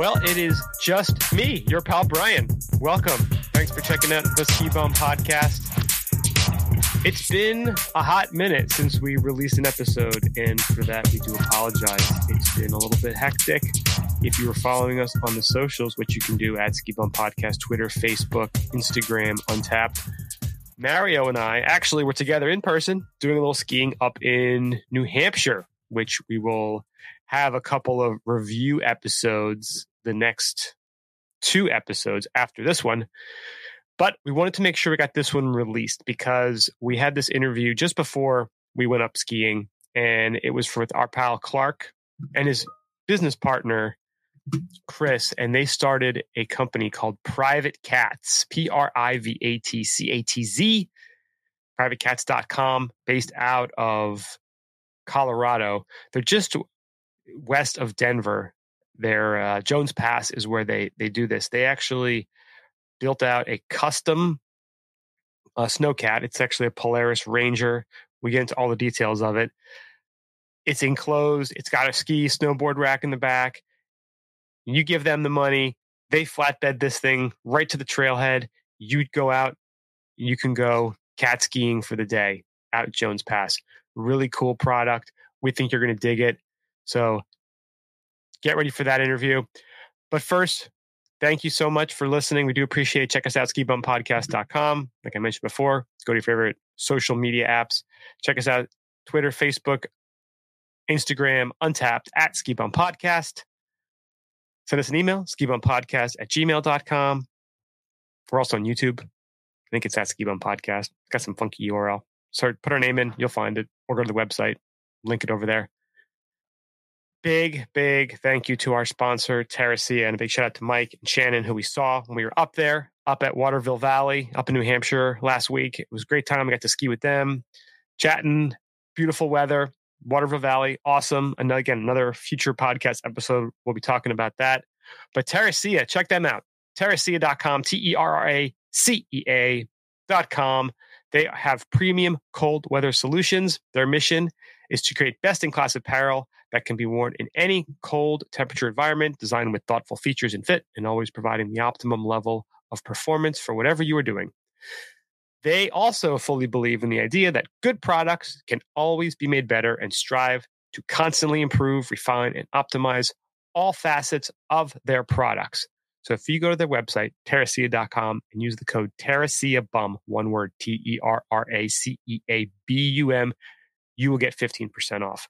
Well, it is just me, your pal Brian. Welcome. Thanks for checking out the Ski Bum podcast. It's been a hot minute since we released an episode, and for that, we do apologize. It's been a little bit hectic. If you were following us on the socials, which you can do at Ski Bum Podcast, Twitter, Facebook, Instagram, Untappd, Mario and I actually were together in person doing a little skiing up in New Hampshire, which we will have a couple of review episodes the next two episodes after this one. But we wanted to make sure we got this one released because we had this interview just before we went up skiing, and it was with our pal Clark and his business partner, Chris, and they started a company called Private Catz, P R I V A T C A T Z, privatecatz.com, based out of Colorado. They're just west of Denver. Their uh, Jones Pass is where they they do this. They actually built out a custom uh, snowcat. It's actually a Polaris Ranger. We get into all the details of it. It's enclosed. It's got a ski snowboard rack in the back. You give them the money. They flatbed this thing right to the trailhead. You go out. You can go cat skiing for the day out Jones Pass. Really cool product. We think you're going to dig it. So get ready for that interview. But first, thank you so much for listening. We do appreciate it. Check us out, skibumpodcast.com. Like I mentioned before, go to your favorite social media apps. Check us out, Twitter, Facebook, Instagram, Untappd at Ski Bum Podcast. Send us an email, skibumpodcast at gmail.com. We're also on YouTube. I think it's at Ski Bum Podcast. Got some funky URL. So put our name in, you'll find it, or go to the website, link it over there big, big thank you to our sponsor, Terracea, and a big shout out to Mike and Shannon, who we saw when we were up there, up at Waterville Valley, up in New Hampshire last week. It was a great time. I got to ski with them, chatting, beautiful weather, Waterville Valley, awesome. And again, another future podcast episode, we'll be talking about that. But Terracea, check them out. Terracea.com, T E R R A C E A.com. They have premium cold weather solutions. Their mission is to create best in class apparel that can be worn in any cold temperature environment, designed with thoughtful features and fit, and always providing the optimum level of performance for whatever you are doing. They also fully believe in the idea that good products can always be made better and strive to constantly improve, refine, and optimize all facets of their products. So if you go to their website, terracea.com, and use the code TerraceaBum, one word, T E R R A C E A B U M, you will get 15% off.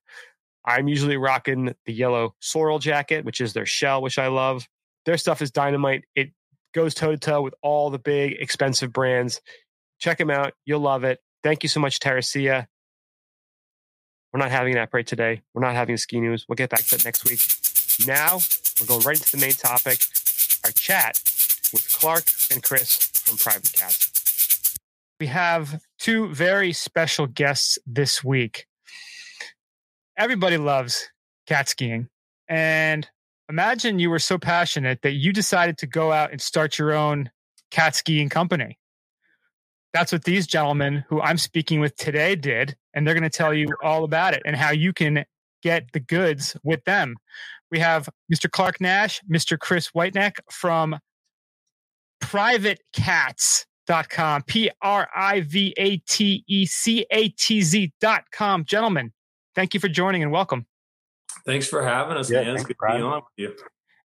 I'm usually rocking the yellow sorrel jacket, which is their shell, which I love. Their stuff is dynamite. It goes toe to toe with all the big expensive brands. Check them out. You'll love it. Thank you so much, Terracea. We're not having an app right today. We're not having ski news. We'll get back to it next week. Now, we're going right into the main topic our chat with Clark and Chris from Private Catz. We have two very special guests this week everybody loves cat skiing. And imagine you were so passionate that you decided to go out and start your own cat skiing company. That's what these gentlemen who I'm speaking with today did. And they're going to tell you all about it and how you can get the goods with them. We have Mr. Clark Nash, Mr. Chris Whiteneck from privatecatz.com, P R I V A T E C A T Z.com. Gentlemen, thank you for joining and welcome. Thanks for having us, yeah, man. It's good to be on with you.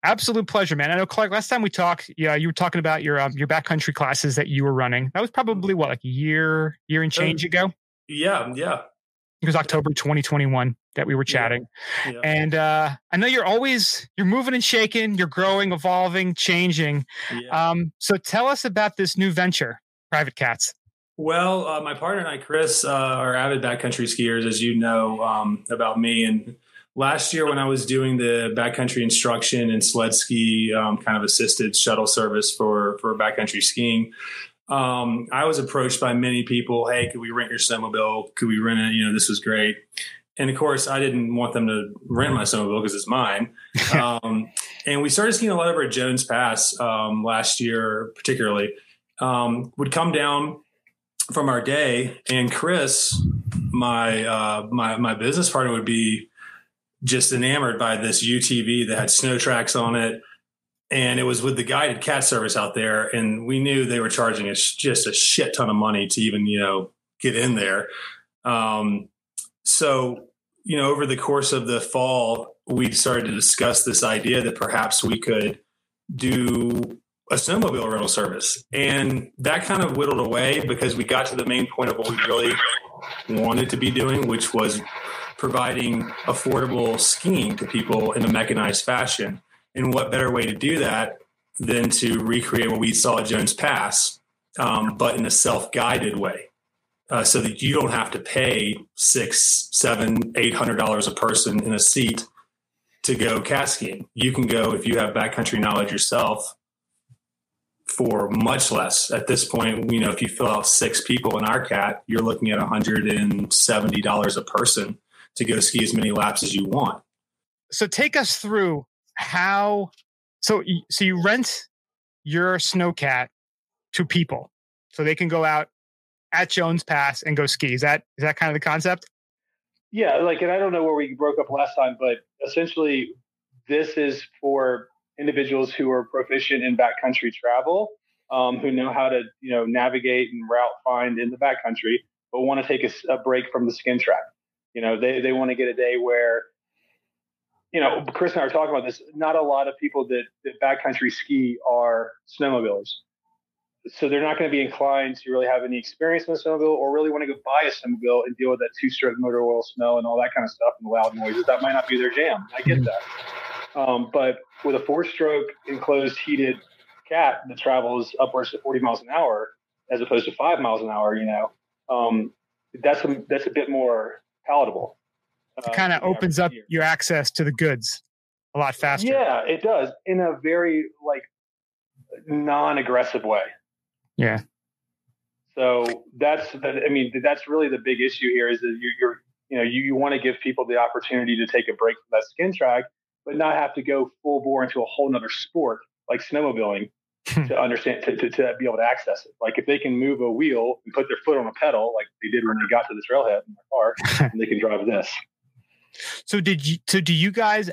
Absolute pleasure, man. I know, Clark. Last time we talked, yeah, you were talking about your um, your backcountry classes that you were running. That was probably what, like a year, year and change ago. Yeah, yeah. It was October 2021 that we were chatting, yeah, yeah. and uh, I know you're always you're moving and shaking, you're growing, evolving, changing. Yeah. Um, so tell us about this new venture, Private Catz. Well, uh, my partner and I, Chris, uh, are avid backcountry skiers, as you know um, about me. And last year, when I was doing the backcountry instruction and sled ski um, kind of assisted shuttle service for for backcountry skiing, um, I was approached by many people. Hey, could we rent your snowmobile? Could we rent it? You know, this was great. And of course, I didn't want them to rent my snowmobile because it's mine. Um, and we started skiing a lot over at Jones Pass um, last year, particularly. Um, would come down from our day, and Chris, my uh, my my business partner, would be just enamored by this UTV that had snow tracks on it, and it was with the guided cat service out there, and we knew they were charging us just a shit ton of money to even you know get in there. Um, so you know, over the course of the fall, we started to discuss this idea that perhaps we could do a snowmobile rental service. And that kind of whittled away because we got to the main point of what we really wanted to be doing, which was providing affordable skiing to people in a mechanized fashion. And what better way to do that than to recreate what we saw at Jones Pass, um, but in a self guided way? Uh, so that you don't have to pay six, seven, eight hundred dollars a person in a seat to go cat skiing. You can go if you have backcountry knowledge yourself for much less. At this point, you know, if you fill out six people in our cat, you're looking at $170 a person to go ski as many laps as you want. So take us through how so so you rent your snowcat to people so they can go out at Jones Pass and go ski. Is that is that kind of the concept? Yeah, like and I don't know where we broke up last time, but essentially this is for individuals who are proficient in backcountry travel, um, who know how to you know navigate and route find in the backcountry, but want to take a, a break from the skin track. You know, they they want to get a day where, you know, Chris and I were talking about this. Not a lot of people that that backcountry ski are snowmobilers. So they're not going to be inclined to really have any experience in a snowmobile or really want to go buy a snowmobile and deal with that two-stroke motor oil smell and all that kind of stuff and the loud noises. That might not be their jam. I get mm-hmm. that. Um, but with a four stroke enclosed heated cat that travels upwards to 40 miles an hour as opposed to five miles an hour, you know, um, that's a, that's a bit more palatable. Uh, it kind of opens up your access to the goods a lot faster. Yeah, it does in a very like non-aggressive way. Yeah. So that's that. I mean that's really the big issue here is that you're, you're you know you, you want to give people the opportunity to take a break from that skin track but not have to go full bore into a whole nother sport like snowmobiling hmm. to understand to, to, to, be able to access it. Like if they can move a wheel and put their foot on a pedal, like they did when they got to the trailhead in their car, and they can drive this. So did you? So do you guys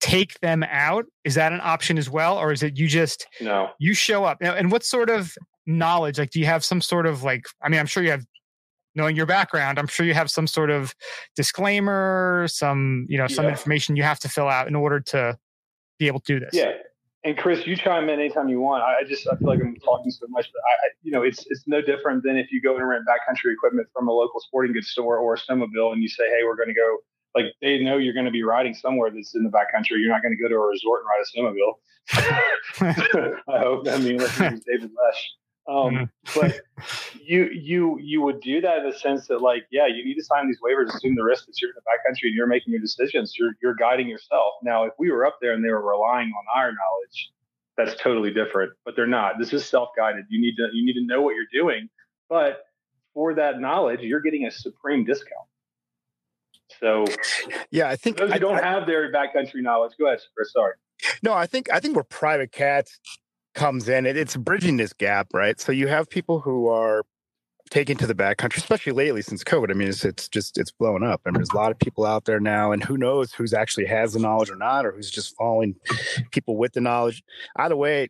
take them out? Is that an option as well, or is it you just no? You show up now, and what sort of knowledge? Like, do you have some sort of like? I mean, I'm sure you have knowing your background, I'm sure you have some sort of disclaimer, some, you know, some yeah. information you have to fill out in order to be able to do this. Yeah. And Chris, you chime in anytime you want. I just I feel like I'm talking so much, but I, you know, it's it's no different than if you go and rent backcountry equipment from a local sporting goods store or a snowmobile, and you say, "Hey, we're going to go." Like they know you're going to be riding somewhere that's in the backcountry. You're not going to go to a resort and ride a snowmobile. I hope. I mean, listen, David Lesh. Um, mm-hmm. but you you you would do that in the sense that like yeah you need to sign these waivers assume the risk that you're in the backcountry and you're making your decisions. You're you're guiding yourself. Now if we were up there and they were relying on our knowledge that's totally different but they're not. This is self-guided. You need to you need to know what you're doing but for that knowledge you're getting a supreme discount. So yeah i think those who I, don't I, have their backcountry knowledge go ahead Chris, sorry. No i think i think we're Private Catz comes in. It, it's bridging this gap, right? So you have people who are taking to the backcountry, especially lately since COVID. I mean, it's, it's just it's blowing up. I mean, there's a lot of people out there now, and who knows who's actually has the knowledge or not, or who's just following people with the knowledge. Either way,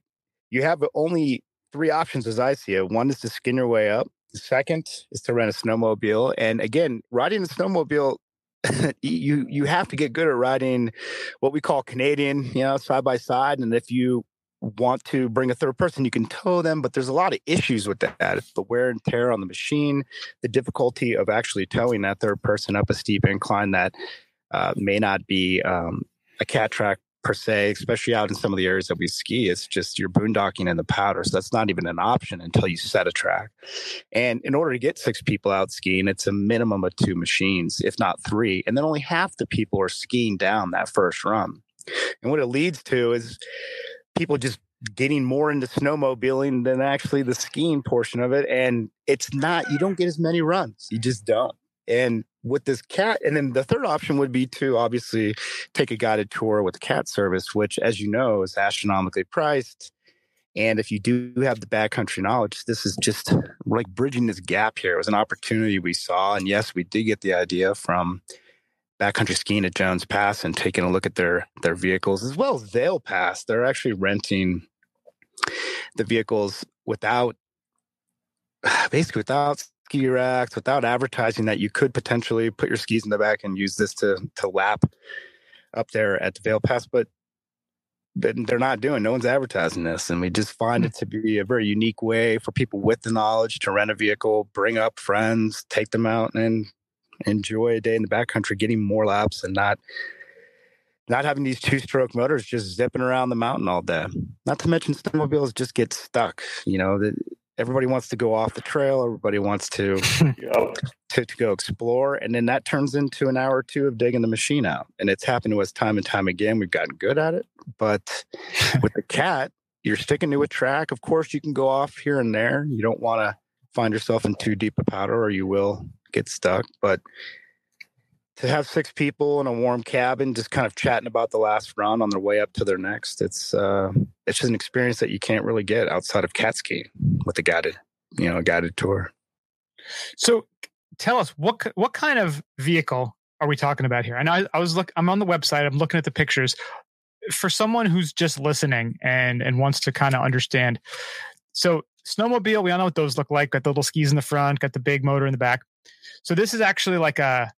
you have only three options as I see it. One is to skin your way up. The second is to rent a snowmobile, and again, riding a snowmobile you you have to get good at riding what we call Canadian, you know, side by side. And if you want to bring a third person, you can tow them, but there's a lot of issues with that. The wear and tear on the machine, the difficulty of actually towing that third person up a steep incline that uh, may not be um, a cat track per se, especially out in some of the areas that we ski. It's just you're boondocking in the powder. So that's not even an option until you set a track. And in order to get six people out skiing, it's a minimum of two machines, if not three. And then only half the people are skiing down that first run. And what it leads to is people just getting more into snowmobiling than actually the skiing portion of it. And it's not, you don't get as many runs. You just don't. And with this cat, and then the third option would be to obviously take a guided tour with the cat service, which, as you know, is astronomically priced. And if you do have the backcountry knowledge, this is just like bridging this gap here. It was an opportunity we saw. And yes, we did get the idea from backcountry skiing at Jones Pass and taking a look at their their vehicles as well as Vail Pass. They're actually renting the vehicles without basically without ski racks, without advertising that you could potentially put your skis in the back and use this to to lap up there at the Vail Pass, but they're not doing. No one's advertising this, and we just find hmm. it to be a very unique way for people with the knowledge to rent a vehicle, bring up friends, take them out, and enjoy a day in the backcountry, getting more laps, and not not having these two-stroke motors just zipping around the mountain all day. Not to mention snowmobiles just get stuck. You know, the, everybody wants to go off the trail everybody wants to, to to go explore and then that turns into an hour or two of digging the machine out and it's happened to us time and time again we've gotten good at it but with the cat you're sticking to a track of course you can go off here and there you don't want to find yourself in too deep a powder or you will get stuck but to have six people in a warm cabin just kind of chatting about the last run on their way up to their next it's uh it's just an experience that you can't really get outside of cat skiing with a guided you know a guided tour. So tell us what what kind of vehicle are we talking about here? And i, I was look i'm on the website i'm looking at the pictures. For someone who's just listening and and wants to kind of understand so snowmobile we all know what those look like got the little skis in the front got the big motor in the back so this is actually like a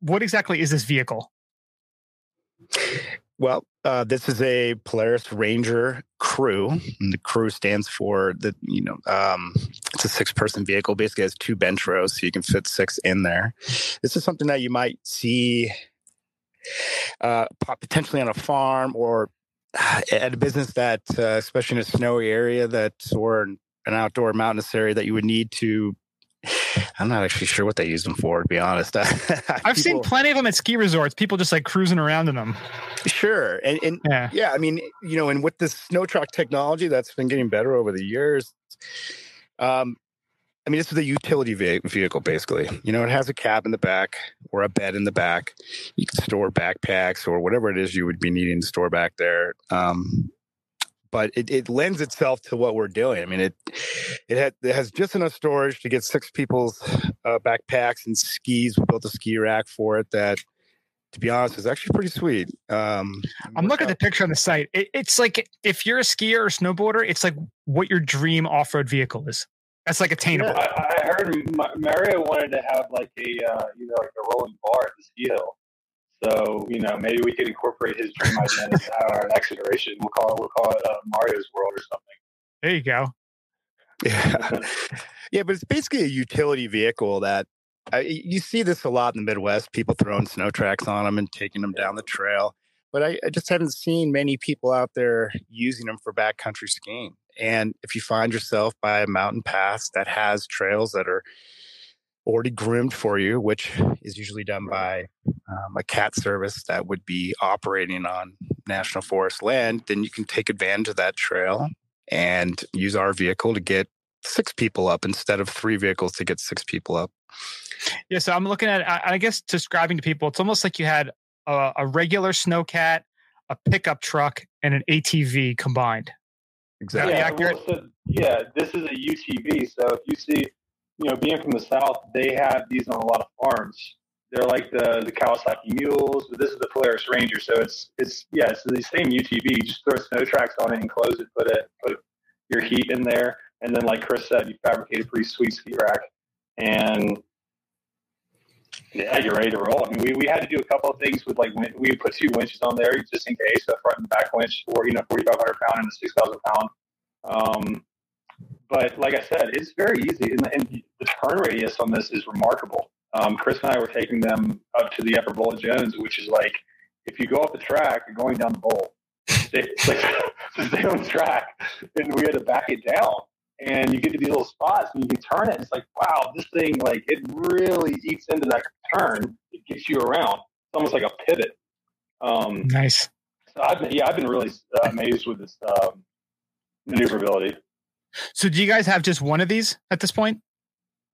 what exactly is this vehicle? Well, uh, this is a Polaris Ranger crew. And the crew stands for the, you know, um, it's a six person vehicle. Basically, has two bench rows, so you can fit six in there. This is something that you might see uh, potentially on a farm or at a business that, uh, especially in a snowy area, that or an outdoor mountainous area that you would need to I'm not actually sure what they use them for, to be honest. I've People, seen plenty of them at ski resorts. People just like cruising around in them. Sure, and, and yeah. yeah, I mean, you know, and with this snow truck technology that's been getting better over the years, um, I mean, this is a utility vehicle, basically. You know, it has a cab in the back or a bed in the back. You can store backpacks or whatever it is you would be needing to store back there. Um, but it, it lends itself to what we're doing. I mean, it it, had, it has just enough storage to get six people's uh, backpacks and skis. We built a ski rack for it that, to be honest, is actually pretty sweet. Um, I'm looking at the picture on the site. It, it's like if you're a skier or snowboarder, it's like what your dream off road vehicle is. That's like attainable. Yeah, I, I, heard Mario wanted to have like a uh, you know like a rolling bar at the ski hill. So you know, maybe we could incorporate his dream idea into our next iteration. We'll call it we'll call it uh, Mario's World or something. There you go. Yeah, yeah, but it's basically a utility vehicle that uh, you see this a lot in the Midwest. People throwing snow tracks on them and taking them down the trail. But I, I just haven't seen many people out there using them for backcountry skiing. And if you find yourself by a mountain pass that has trails that are already groomed for you, which is usually done by um, a cat service that would be operating on national forest land, then you can take advantage of that trail and use our vehicle to get six people up instead of three vehicles to get six people up. Yeah, so I'm looking at, I, I guess, describing to people, it's almost like you had a, a regular snowcat, a pickup truck, and an ATV combined. Exactly. Yeah, well, so, yeah, this is a UTV. So if you see you know, being from the south, they have these on a lot of farms. They're like the the Kawasaki Mules, but this is the Polaris Ranger. So it's it's yeah, it's the same UTV. You just throw snow tracks on it and close it, put it put your heat in there, and then like Chris said, you fabricate a pretty sweet ski rack, and yeah, you're ready to roll. I mean, we, we had to do a couple of things with like we put two winches on there just in case, a front and back winch, or you know, 4,500 pound and a 6,000 pound. Um, but like I said, it's very easy, and, and the turn radius on this is remarkable. Um, Chris and I were taking them up to the Upper Bowl of Jones, which is like if you go off the track, you're going down the bowl. It's like stay on track, and we had to back it down. And you get to these little spots, and you can turn it. And it's like, wow, this thing like it really eats into that turn. It gets you around. It's almost like a pivot. Um, nice. So I've been, yeah, I've been really uh, amazed with this um, maneuverability. So do you guys have just one of these at this point?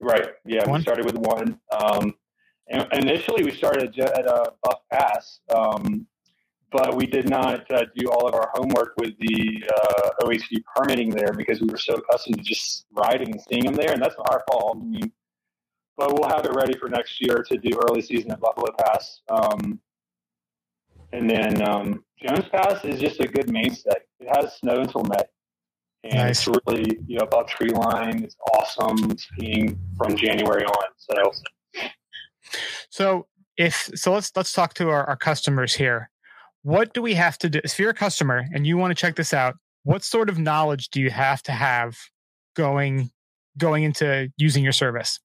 Right. Yeah, one? we started with one. Um, initially, we started at uh, Buff Pass, um, but we did not uh, do all of our homework with the uh, OHV permitting there because we were so accustomed to just riding and seeing them there, and that's not our fault. I mean, but we'll have it ready for next year to do early season at Buffalo Pass. Um, and then um, Jones Pass is just a good mainstay. It has snow until May. And nice. it's really, you know, above tree line. It's awesome skiing from January on. So, so if so, let's let's talk to our, our customers here. What do we have to do? If you're a customer and you want to check this out, what sort of knowledge do you have to have going going into using your service?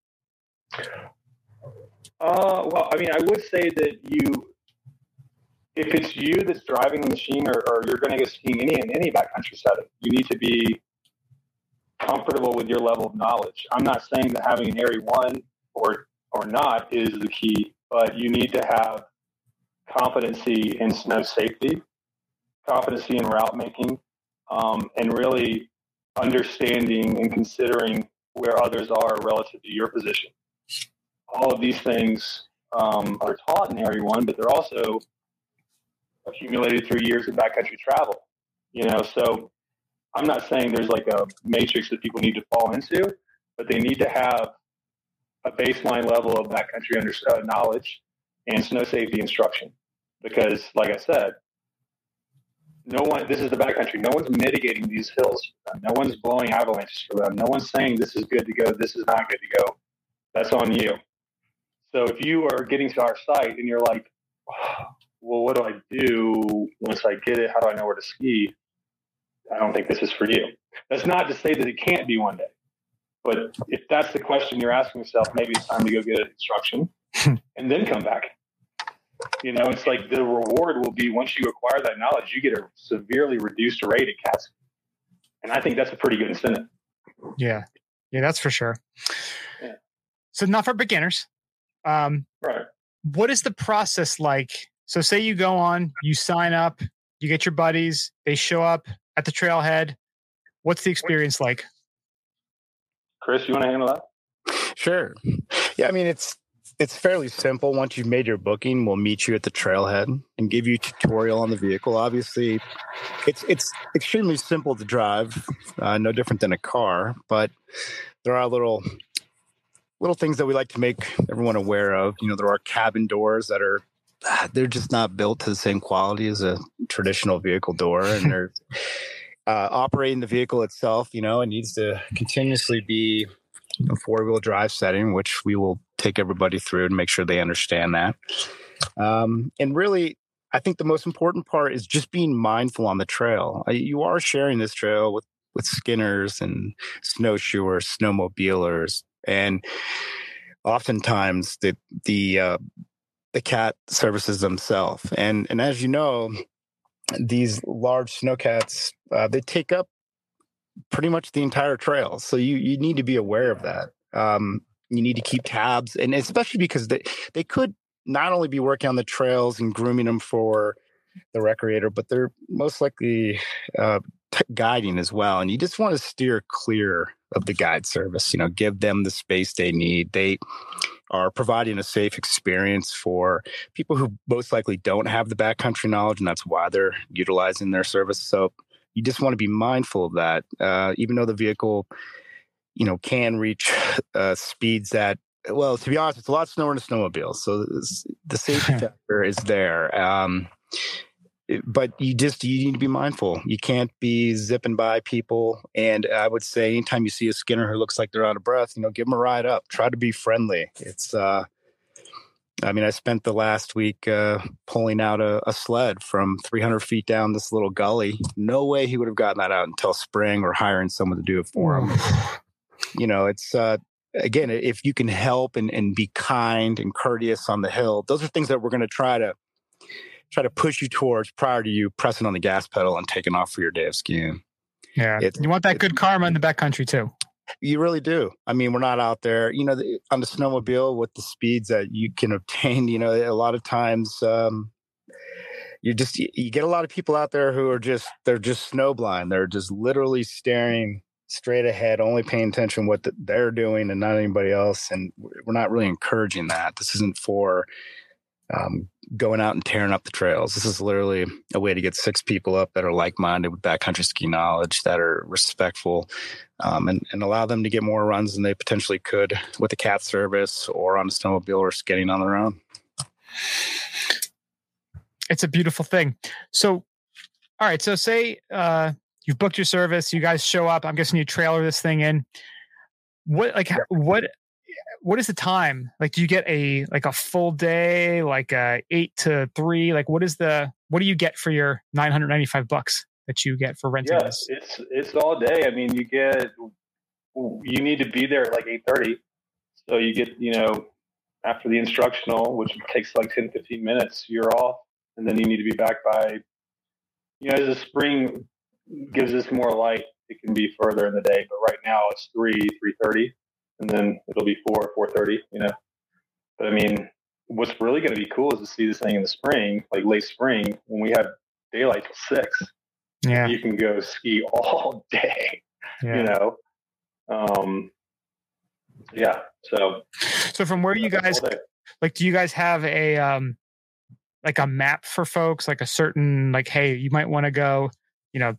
Uh, well, I mean, I would say that you if it's you that's driving the machine or, or you're going to go skiing any in any backcountry setting, you need to be comfortable with your level of knowledge. I'm not saying that having an AIARE one or or not is the key, but you need to have competency in snow safety, competency in route making, um, and really understanding and considering where others are relative to your position. All of these things um, are taught in AIARE one, but they're also accumulated through years of backcountry travel. You know, so I'm not saying there's like a matrix that people need to fall into, but they need to have a baseline level of backcountry under, uh, knowledge and snow safety instruction. Because, like I said, no one. This is the backcountry. No one's mitigating these hills. No one's blowing avalanches for them. No one's saying this is good to go. This is not good to go. That's on you. So if you are getting to our site and you're like, oh, well, what do I do once I get it? How do I know where to ski? I don't think this is for you. That's not to say that it can't be one day. But if that's the question you're asking yourself, maybe it's time to go get an instruction and then come back. You know, it's like the reward will be once you acquire that knowledge, you get a severely reduced rate at CATS. And I think that's a pretty good incentive. Yeah. Yeah, that's for sure. Yeah. So not for beginners. Um, right. What is the process like so say you go on, you sign up, you get your buddies, they show up at the trailhead. What's the experience like? Chris, you want to handle that? Sure. Yeah, I mean it's it's fairly simple. Once you've made your booking, we'll meet you at the trailhead and give you a tutorial on the vehicle. Obviously, it's it's extremely simple to drive, uh, no different than a car, but there are little little things that we like to make everyone aware of. You know, there are cabin doors that are they're just not built to the same quality as a traditional vehicle door and they're uh, operating the vehicle itself you know it needs to continuously be a four-wheel drive setting which we will take everybody through and make sure they understand that. Um, and really i think the most important part is just being mindful on the trail. You are sharing this trail with with skinners and snowshoers snowmobilers and oftentimes the the uh, the cat services themselves. And and as you know, these large snowcats uh, they take up pretty much the entire trail. So you you need to be aware of that. Um, you need to keep tabs, and especially because they they could not only be working on the trails and grooming them for the recreator, but they're most likely uh, t- guiding as well. And you just want to steer clear of the guide service. You know, give them the space they need. They are providing a safe experience for people who most likely don't have the backcountry knowledge, and that's why they're utilizing their service. So you just want to be mindful of that. Uh, even though the vehicle, you know, can reach uh, speeds that, well, to be honest, it's a lot slower than a snowmobile. So the safety factor is there. Um, but you just you need to be mindful. You can't be zipping by people. And I would say, anytime you see a Skinner who looks like they're out of breath, you know, give them a ride up. Try to be friendly. It's, uh, I mean, I spent the last week uh, pulling out a, a, sled from 300 feet down this little gully. No way he would have gotten that out until spring or hiring someone to do it for him. you know, it's uh, again, if you can help and, and be kind and courteous on the hill, those are things that we're going to try to try to push you towards prior to you pressing on the gas pedal and taking off for your day of skiing. Yeah. It's, you want that good karma in the backcountry too. You really do. I mean, we're not out there, you know, the, on the snowmobile with the speeds that you can obtain. You know, a lot of times, um, you just you get a lot of people out there who are just they're just snowblind. They're just literally staring straight ahead, only paying attention what the, they're doing and not anybody else. And we're not really encouraging that. This isn't for um, going out and tearing up the trails. This is literally a way to get six people up that are like-minded with backcountry ski knowledge, that are respectful, um, and, and allow them to get more runs than they potentially could with a cat service or on a snowmobile or skating on their own. It's a beautiful thing. So, all right. So, say uh, you've booked your service, you guys show up. I'm guessing you trailer this thing in. What like what what is the time? Like, do you get a like a full day, like a eight to three? Like, what is the what do you get for your 995 bucks that you get for renting Yeah, this? it's it's all day. I mean, you get you need to be there at like eight thirty, so you get you know after the instructional, which takes like 10, 15 minutes, you're off, and then you need to be back by you know as the spring gives us more light, it can be further in the day. But right now it's three three thirty, and then it'll be four four thirty. You know, but I mean, what's really going to be cool is to see this thing in the spring, like late spring, when we have daylight till six Yeah, you can go ski all day, yeah. you know? Um, yeah. So So, from where you guys like, do you guys have a um like a map for folks, like a certain like, hey, you might want to go, you know,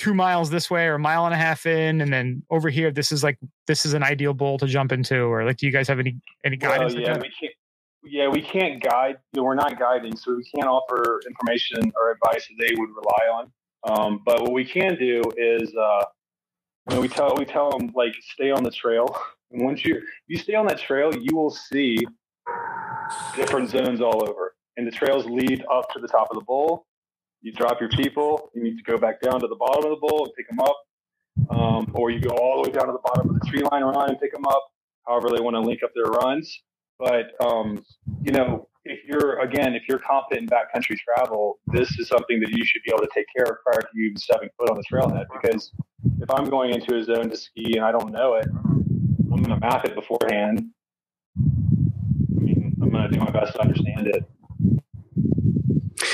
two miles this way or a mile and a half in, and then over here, this is like this is an ideal bowl to jump into, or like, do you guys have any any guidance? with yeah, we can't. Yeah, we can't guide. We're not guiding, so we can't offer information or advice that they would rely on. Um, but what we can do is, uh, you know, we tell we tell them like stay on the trail. And once you you stay on that trail, you will see different zones all over. And the trails lead up to the top of the bowl. You drop your people. You need to go back down to the bottom of the bowl and pick them up, um, or you go all the way down to the bottom of the tree line run and pick them up. However, they want to link up their runs. But um, you know, if you're again, if you're confident in backcountry travel, this is something that you should be able to take care of prior to you even stepping foot on the trailhead. Because if I'm going into a zone to ski and I don't know it, I'm going to map it beforehand. I mean, I'm going to do my best to understand it.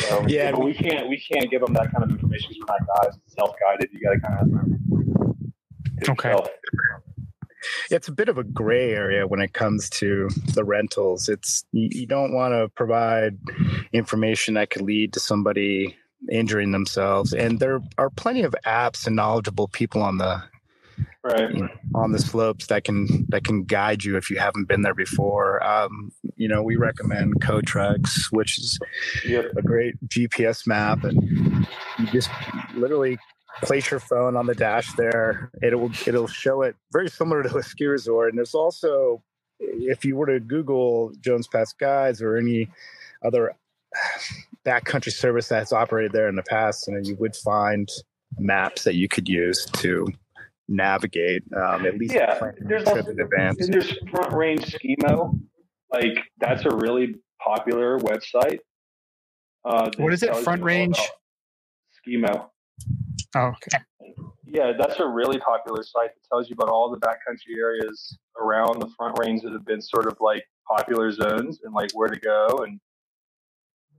So, Yeah, but we can't we can't give them that kind of information we're not guys. It's self-guided. You got to kind of Okay. yourself. It's a bit of a gray area when it comes to the rentals. It's you don't want to provide information that could lead to somebody injuring themselves. And there are plenty of apps and knowledgeable people on the Right. you know, on the slopes that can that can guide you if you haven't been there before. Um, you know, we recommend Cotrex, which is Yep. a great GPS map, and you just literally place your phone on the dash there. It'll it'll show it very similar to a ski resort. And there's also, if you were to Google Jones Pass Guides or any other backcountry service that's operated there in the past, you know, you would find maps that you could use to navigate um, at least Yeah, plan your there's trip also- in advance. There's Front Range Skimo. Like that's a really popular website. Uh, What is it? Front Range? about Skimo. Oh, okay. Yeah, that's a really popular site that tells you about all the backcountry areas around the Front Range that have been sort of like popular zones and like where to go and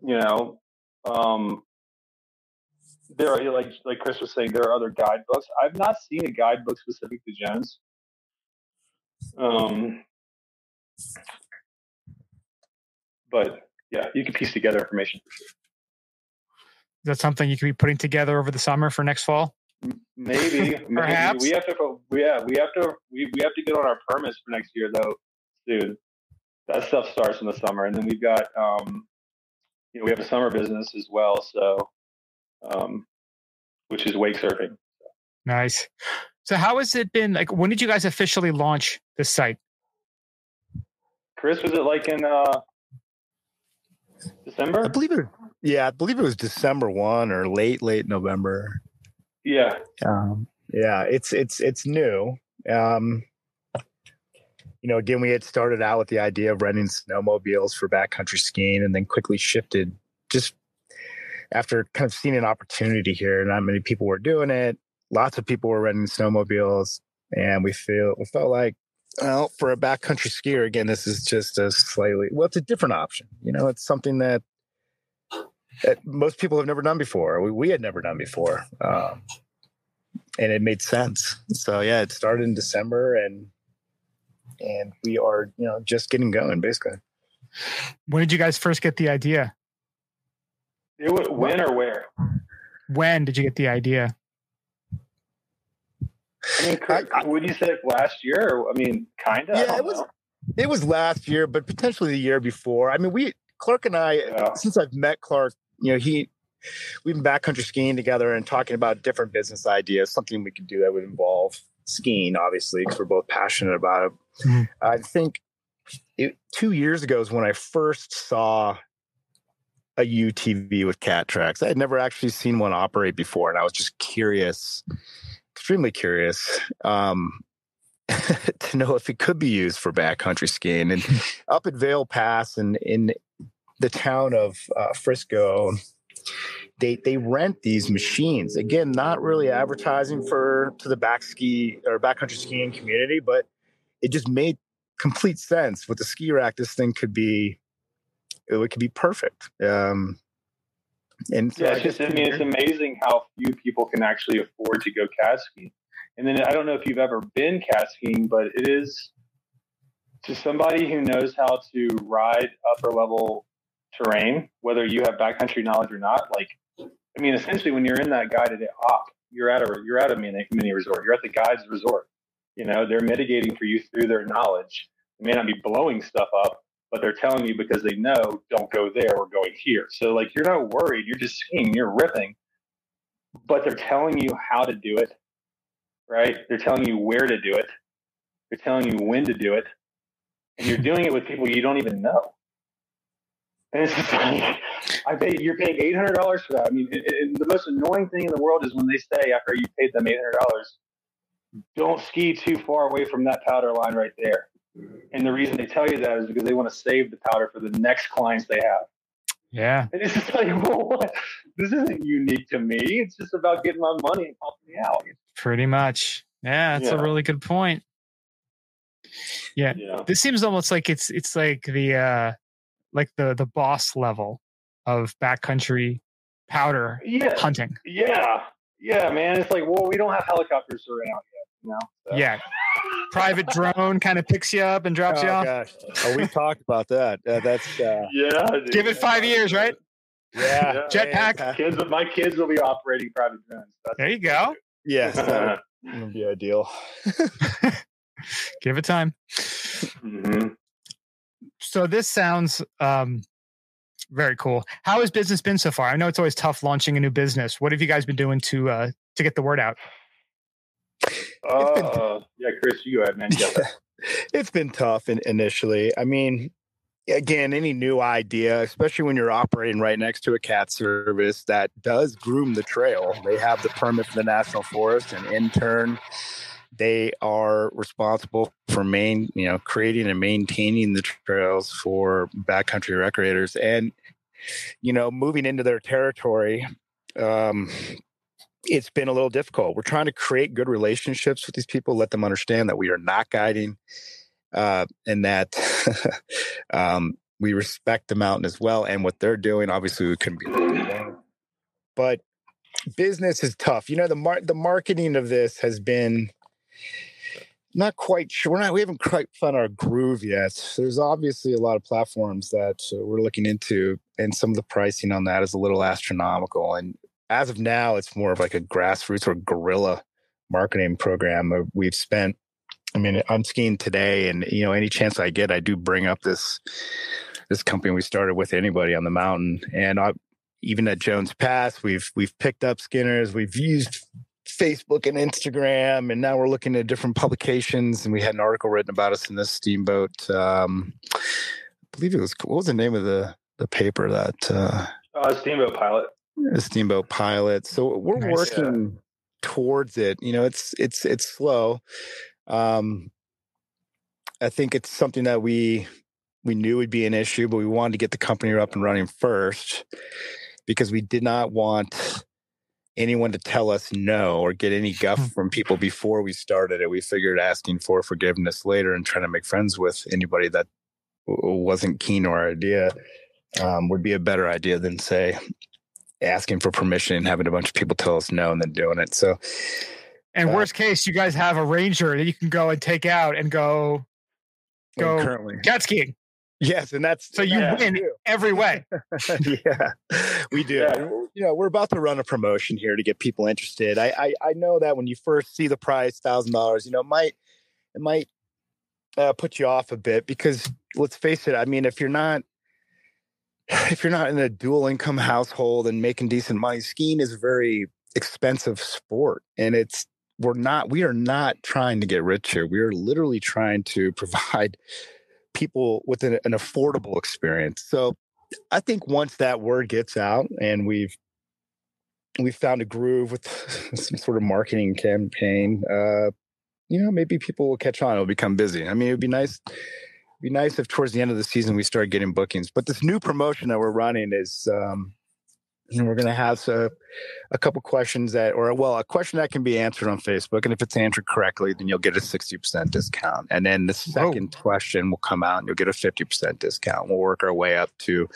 you know, um, there are like like Chris was saying, there are other guidebooks. I've not seen a guidebook specific to Jones. Um, but yeah, you can piece together information. Is that something you could be putting together over the summer for next fall? Maybe, Perhaps. maybe. we have to. Yeah, we have to. We, we have to get on our permits for next year, though, soon. That stuff starts in the summer, and then we've got, um, you know, we have a summer business as well. So, um, which is wake surfing. Nice. So, how has it been? Like, when did you guys officially launch the site? Chris, was it like in uh, December? I believe it. Yeah, I believe it was December one or late late November. Yeah, Um, yeah, it's it's it's new. Um, you know, again, we had started out with the idea of renting snowmobiles for backcountry skiing, and then quickly shifted just after kind of seeing an opportunity here. Not many people were doing it. Lots of people were renting snowmobiles, and we feel we felt like, well, for a backcountry skier, again, this is just a slightly well, it's a different option. You know, it's something that that most people have never done before. We, we had never done before. Um, and it made sense. So yeah, it started in December and and we are, you know, just getting going basically. When did you guys first get the idea? It would, when or where? When did you get the idea? I mean, Chris, I- I- would you say last year? I mean, kind of. Yeah, it was- It was last year, but potentially the year before. I mean, we Clark and I, Yeah. since I've met Clark, you know, he we've been backcountry skiing together and talking about different business ideas, something we could do that would involve skiing, obviously, because we're both passionate about it. Mhm. I think it, two years ago is when I first saw a UTV with cat tracks. I had never actually seen one operate before, and I was just curious, extremely curious. Um, to know if it could be used for backcountry skiing. And up at Vail Pass and in the town of uh, Frisco, they they rent these machines. Again, not really advertising for to the back ski or backcountry skiing community, but it just made complete sense with the ski rack. This thing could be it could be perfect. Um, and so Yeah, it's just, I mean, it's amazing how few people can actually afford to go cat skiing. And then I don't know if you've ever been cat skiing, but it is to somebody who knows how to ride upper level terrain, whether you have backcountry knowledge or not. Like, I mean, essentially, when you're in that guided op, you're at a you're at a mini, mini resort. You're at the guide's resort. You know, they're mitigating for you through their knowledge. They may not be blowing stuff up, but they're telling you because they know don't go there, we're going here. So like you're not worried, you're just skiing, you're ripping, but they're telling you how to do it, right? They're telling you where to do it, they're telling you when to do it, and you're doing it with people you don't even know. And it's just like, I pay, you're paying eight hundred dollars for that. I mean, it, it, the most annoying thing in the world is when they say after you paid them eight hundred dollars, don't ski too far away from that powder line right there. And the reason they tell you that is because they want to save the powder for the next clients they have. Yeah. And it's just like, well, what? This isn't unique to me. It's just about getting my money and helping me out. Pretty much. Yeah, that's a really good point. Yeah. Yeah. This seems almost like it's it's like the uh like the the boss level of backcountry powder Yeah. hunting. Yeah. Yeah, man. It's like, well, we don't have helicopters around yet, you know? So- Yeah. Private drone kind of picks you up and drops you Oh, off. gosh. Oh, we talked about that. Uh, that's uh, Yeah. dude. Give it five years, right? yeah. Jetpack. Yeah, Kids, my kids will be operating private drones. That's There you go. Yes, that would be ideal. Give it time. Mhm. So this sounds um very cool. How has business been so far? I know it's always tough launching a new business. What have you guys been doing to uh to get the word out? Uh, yeah, Chris, you go ahead, man. That. it's been tough in, initially. I mean, again, any new idea, especially when you're operating right next to a cat service that does groom the trail, they have the permit for the National Forest, and in turn, they are responsible for main, you know, creating and maintaining the trails for backcountry recreators, and you know, moving into their territory. Um, it's been a little difficult. We're trying to create good relationships with these people, let them understand that we are not guiding, uh, and that um, we respect the mountain as well and what they're doing. Obviously, we couldn't be but business is tough. You know, the mar- the marketing of this has been not quite sure. We're not, we haven't quite found our groove yet. There's obviously a lot of platforms that uh, we're looking into, and some of the pricing on that is a little astronomical. And as of now, it's more of like a grassroots or guerrilla marketing program. Uh, We've spent, I mean, I'm skiing today, and you know, any chance I get, I do bring up this this company we started with anybody on the mountain, and I, even at Jones Pass, we've we've picked up skinners, we've used Facebook and Instagram, and now we're looking at different publications. And we had an article written about us in this steamboat. Um, I believe it was what was the name of the the paper that uh, Uh, Steamboat Pilot. A steamboat pilot. So we're Nice. working towards it. You know, it's it's it's slow. Um, I think it's something that we we knew would be an issue, but we wanted to get the company up and running first because we did not want anyone to tell us no or get any guff from people before we started it. We figured asking for forgiveness later and trying to make friends with anybody that w- wasn't keen on our idea um, would be a better idea than say asking for permission and having a bunch of people tell us no and then doing it. So And Uh, worst case, you guys have a ranger that you can go and take out and go Go. currently, cat skiing. Yes, and that's So you Yeah. win every way. yeah, we do. Yeah. You know, we're about to run a promotion here to get people interested. I I, I know that when you first see the price, thousand dollars, you know, it might it might uh, put you off a bit because let's face it. I mean, if you're not if you're not in a dual income household and making decent money, skiing is a very expensive sport, and it's we're not we are not trying to get rich here. We are literally trying to provide people with an, an affordable experience. So I think once that word gets out and we've we've found a groove with some sort of marketing campaign, uh, you know, maybe people will catch on. It'll become busy. I mean, it'd be nice. Be nice if towards the end of the season we start getting bookings. But this new promotion that we're running is, um, you know, we're going to have so, a couple questions that, or well, a question that can be answered on Facebook, and if it's answered correctly, then you'll get a sixty percent discount. And then the second question will come out, and you'll get a fifty percent discount. We'll work our way up to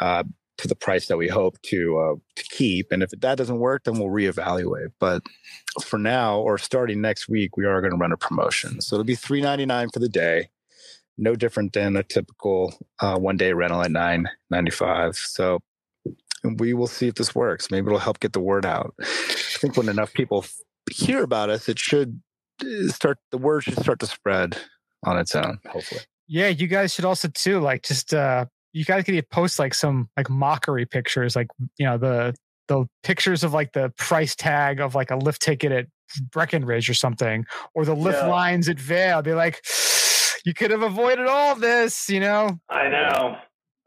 uh, to the price that we hope to uh, to keep. And if that doesn't work, then we'll reevaluate. But for now, or starting next week, we are going to run a promotion. So it'll be three ninety nine for the day, no different than a typical uh, one day rental at nine ninety five. So we will see if this works. Maybe it'll help get the word out. I think when enough people hear about us, it should uh, start. The word should start to spread on its own. Hopefully. Yeah, you guys should also too like just uh you guys could post like some like mockery pictures, like you know the the pictures of like the price tag of like a lift ticket at Breckenridge or something, or the lift Yeah. lines at Vail. Be like, you could have avoided all this, you know, I know.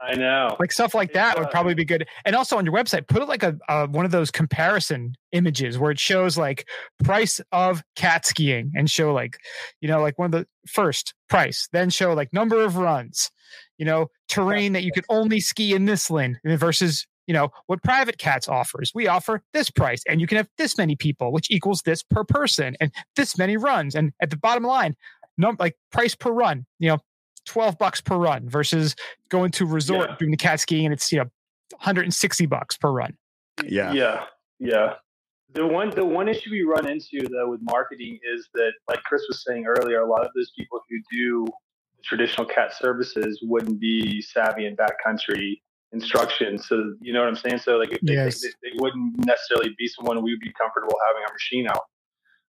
I know. like stuff like that would probably be good. And also on your website, put it like a, a one of those comparison images where it shows like price of cat skiing and show like, you know, like one of the first price, then show like number of runs, you know, terrain that you could only ski in this lane versus you know what Private Catz offers we offer this price and you can have this many people which equals this per person and this many runs and at the bottom line num- like price per run you know 12 bucks per run versus going to resort Yeah. doing the cat skiing and it's you know 160 bucks per run Yeah. Yeah. Yeah. The one the one issue we run into though with marketing is that like Chris was saying earlier, a lot of those people who do traditional cat services wouldn't be savvy in backcountry instruction. So you know what I'm saying? So like if they, Yes. they, they wouldn't necessarily be someone we'd be comfortable having our machine out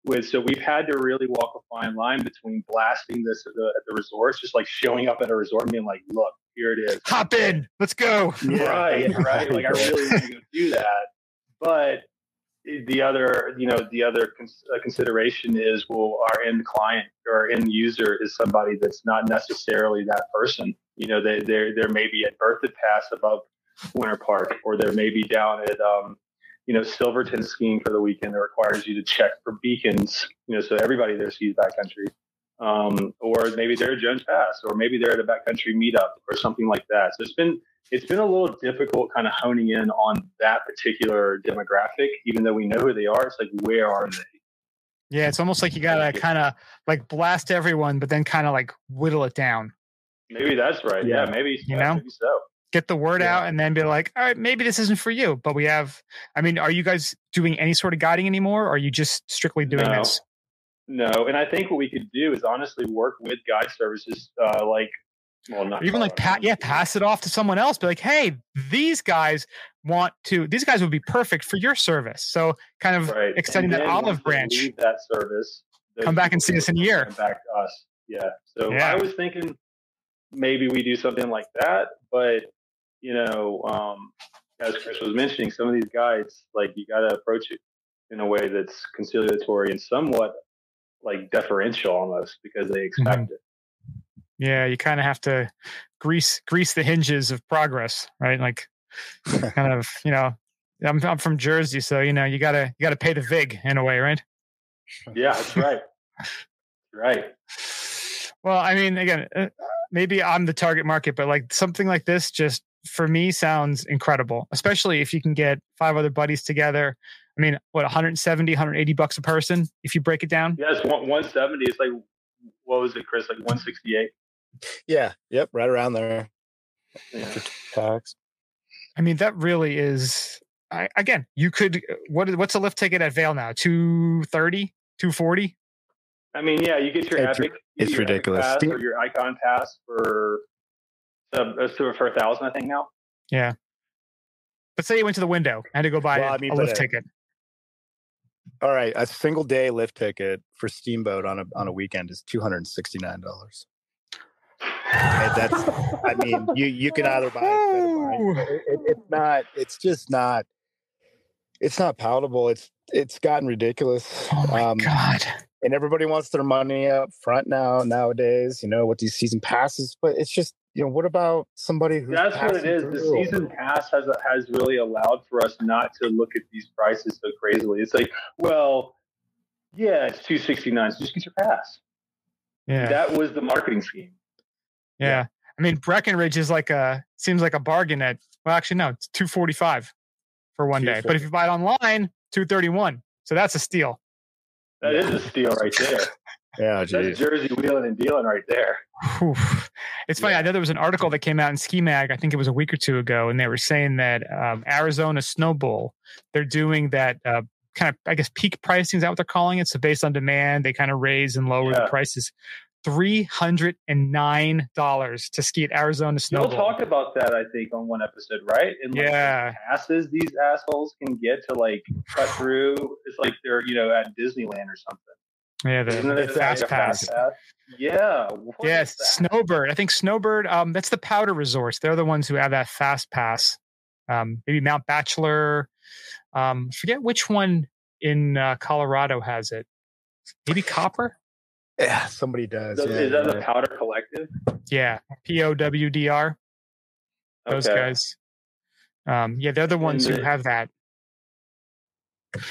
with. So we've had to really walk a fine line between blasting this at the, at the resorts, just like showing up at a resort and being like, look, here it is. hop in let's go right, right. Like I really want to do that, but the other, you know, the other cons- uh, consideration is, well, our end client or end user is somebody that's not necessarily that person. You know, they they there may be at Pass above Winter Park, or there may be down at um, you know Silverton skiing for the weekend that requires you to check for beacons. You know, so everybody there skis backcountry. Um, or maybe they're at Jones Pass, or maybe they're at a backcountry meetup, or something like that. So it's been it's been a little difficult kind of honing in on that particular demographic, even though we know who they are. It's like, where are they? yeah it's almost like you gotta kind of like blast everyone but then kind of like whittle it down Maybe that's right. Yeah, Yeah. maybe, You know? maybe so. Get the word Yeah. out and then be like all right maybe this isn't for you but we have i mean are you guys doing any sort of guiding anymore or are you just strictly doing No. this No, and I think what we could do is honestly work with guide services, uh, like, well, not even like yeah pass it off to someone else be like hey these guys want to these guys would be perfect for your service so kind of right. extending that olive branch leave that service. Come back and see us in a year. come Back to us. Yeah. So Yeah. I was thinking maybe we do something like that, but you know, um, as Chris was mentioning, some of these guides, like you got to approach it in a way that's conciliatory and somewhat like deferential almost because they expect it. yeah you kind of have to grease grease the hinges of progress right like kind of you know I'm, I'm from jersey so you know you gotta you gotta pay the vig in a way right Yeah, that's right. right. well i mean again uh, maybe i'm the target market but like something like this just for me sounds incredible especially if you can get five other buddies together i mean what 170 180 bucks a person if you break it down Yeah, 170. It's like, what was it, Chris? Like 168. Yeah. Yep. Right around there. Yeah. Tax. i mean that really is I, again you could what what's a lift ticket at Vail now 230 240 I mean, yeah, you get your It's- Epic. it's get your Epic ridiculous. Pass or your Icon Pass for Uh, it's to for a thousand, I think now. Yeah. Let's say you went to the window and had to go buy Well, a, I mean, a lift a- ticket. All right, a single day lift ticket for Steamboat on a on a weekend is two hundred and sixty nine dollars. that's, I mean, you you can either buy it, instead of it. It- it- it's not, it's just not, it's not palatable. It's it's gotten ridiculous. Oh my Um, god. and everybody wants their money up front now nowadays. You know, with these season passes, but it's just you know, what about somebody who's That's what it is. passing is. The season pass has has really allowed for us not to look at these prices so crazily. It's like, well, yeah, it's two sixty nine. So just get your pass. Yeah. That was the marketing scheme. yeah. I mean, Breckenridge is like a seems like a bargain at well, actually no, it's two forty five for one day. But if you buy it online, two thirty one. So that's a steal. That is a steal right there. Yeah, That's geez. Jersey wheeling and dealing right there. Whew. It's funny. I know there was an article that came out in Ski Mag. I think it was a week or two ago, and they were saying that um, Arizona Snowbowl, they're doing that uh, kind of, I guess, peak pricing. Is that what they're calling it? So based on demand, they kind of raise and lower the prices. Three hundred and nine dollars to ski at Arizona Snow You'll talk about that, I think, on one episode, right? And like, Yeah. the passes these assholes can get to like cut through. It's like they're you know at Disneyland or something. Yeah, the, the it fast like a pass. Yeah. what Yes, is? Snowbird. I think Snowbird. Um, that's the Powder Resorts. They're the ones who have that fast pass. Um, maybe Mount Bachelor. Um, forget which one in uh, Colorado has it. Maybe Copper. Yeah, somebody does. Is yeah, that the. Powder Collective? Yeah, P O W D R. Those Okay. guys. Um, yeah, they're the ones who have that.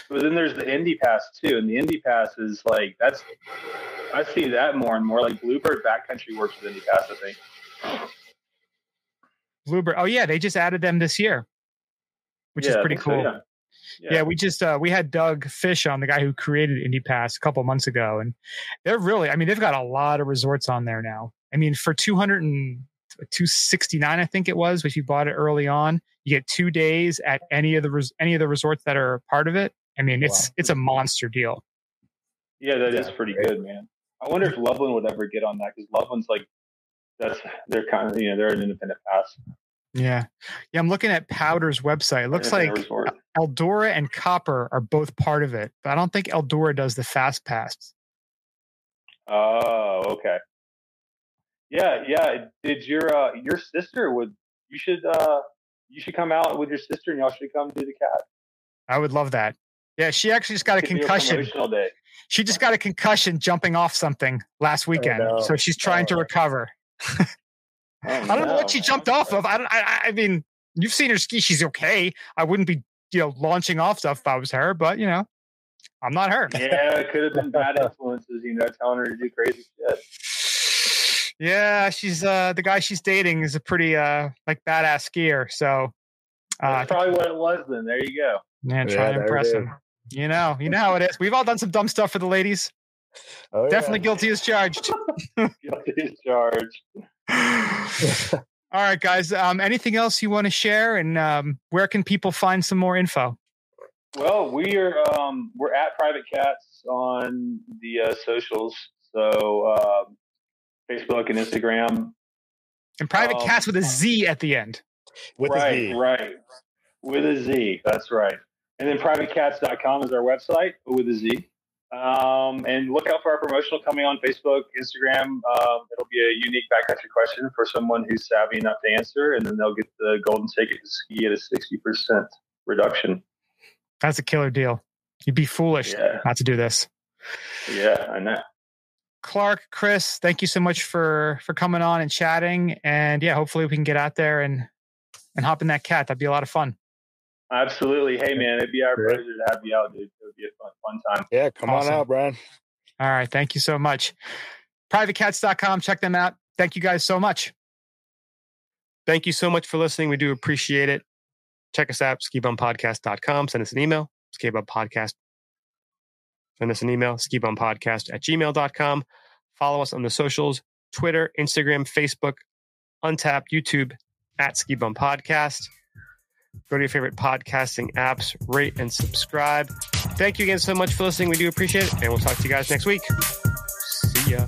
But then there's the Indy Pass too, and the Indy Pass is like that's I see that more and more. Like Bluebird Backcountry works with Indy Pass, I think. Bluebird. Oh yeah, they just added them this year, which Yeah, is pretty think so, cool. yeah. Yeah. we just uh, we had Doug Fish on, the guy who created Indy Pass, a couple months ago, and they're really, I mean, they've got a lot of resorts on there now. I mean, for 200 and 269, I think it was, if you bought it early on, you get two days at any of the res- any of the resorts that are part of it. I mean, it's Wow. it's a monster deal. Yeah, that is Yeah, pretty great. good, man. I wonder if Loveland would ever get on that because Loveland's like that's they're kind of you know they're an independent pass. Yeah, yeah. I'm looking at Powder's website. It looks like resort. Eldora and Copper are both part of it, but I don't think Eldora does the Fast Pass. Oh, okay. Yeah, yeah. Did your uh, your sister would you should uh you should come out with your sister and y'all should come do the cat. I would love that. Yeah, she actually just got a concussion. day. She just got a concussion jumping off something last weekend, no. so she's trying to Oh. recover. Oh, I don't know what she jumped off of. I don't. I, I mean, you've seen her ski. She's okay. I wouldn't be, you know, launching off stuff if I was her. But you know, I'm not her. Yeah, it could have been bad influences, you know, telling her to do crazy shit. Yeah, she's uh the guy she's dating is a pretty uh like badass skier. So uh, That's probably what it was. Then there you go. yeah, try Yeah, to impress him. You know, you know how it is. We've all done some dumb stuff for the ladies. Oh, yeah. Definitely guilty as charged. Guilty as charged. All right, guys. Um, anything else you want to share, and um, where can people find some more info? Well, we are um, we're at Private Catz on the uh, socials, so um, Facebook and Instagram. And private Um, cats with a Z at the end. with right, a Z. right, with a Z. That's right. And then privatecatz.com is our website with a Z. Um, and look out for our promotional coming on Facebook, Instagram. Um, it'll be a unique backcountry question for someone who's savvy enough to answer, and then they'll get the golden ticket to ski at a sixty percent reduction. That's a killer deal. You'd be foolish Yeah. not to do this. Yeah, I know. Clark, Chris, thank you so much for for coming on and chatting. And yeah, hopefully we can get out there and and hop in that cat. That'd be a lot of fun. Absolutely. Hey, man, it'd be our Great. pleasure to have you out, dude. It would be a fun, fun time. Yeah, come Awesome. on out, Brian. All right. Thank you so much. Privatecatz.com. Check them out. Thank you guys so much. Thank you so much for listening. We do appreciate it. Check us out, skibumpodcast.com. Send us an email, skibumpodcast. Send us an email, skibumpodcast at gmail.com. Follow us on the socials, Twitter, Instagram, Facebook, Untappd, YouTube, at Skibum Podcast. Go to your favorite podcasting apps, rate and subscribe. Thank you again so much for listening. We do appreciate it. And we'll talk to you guys next week. See ya.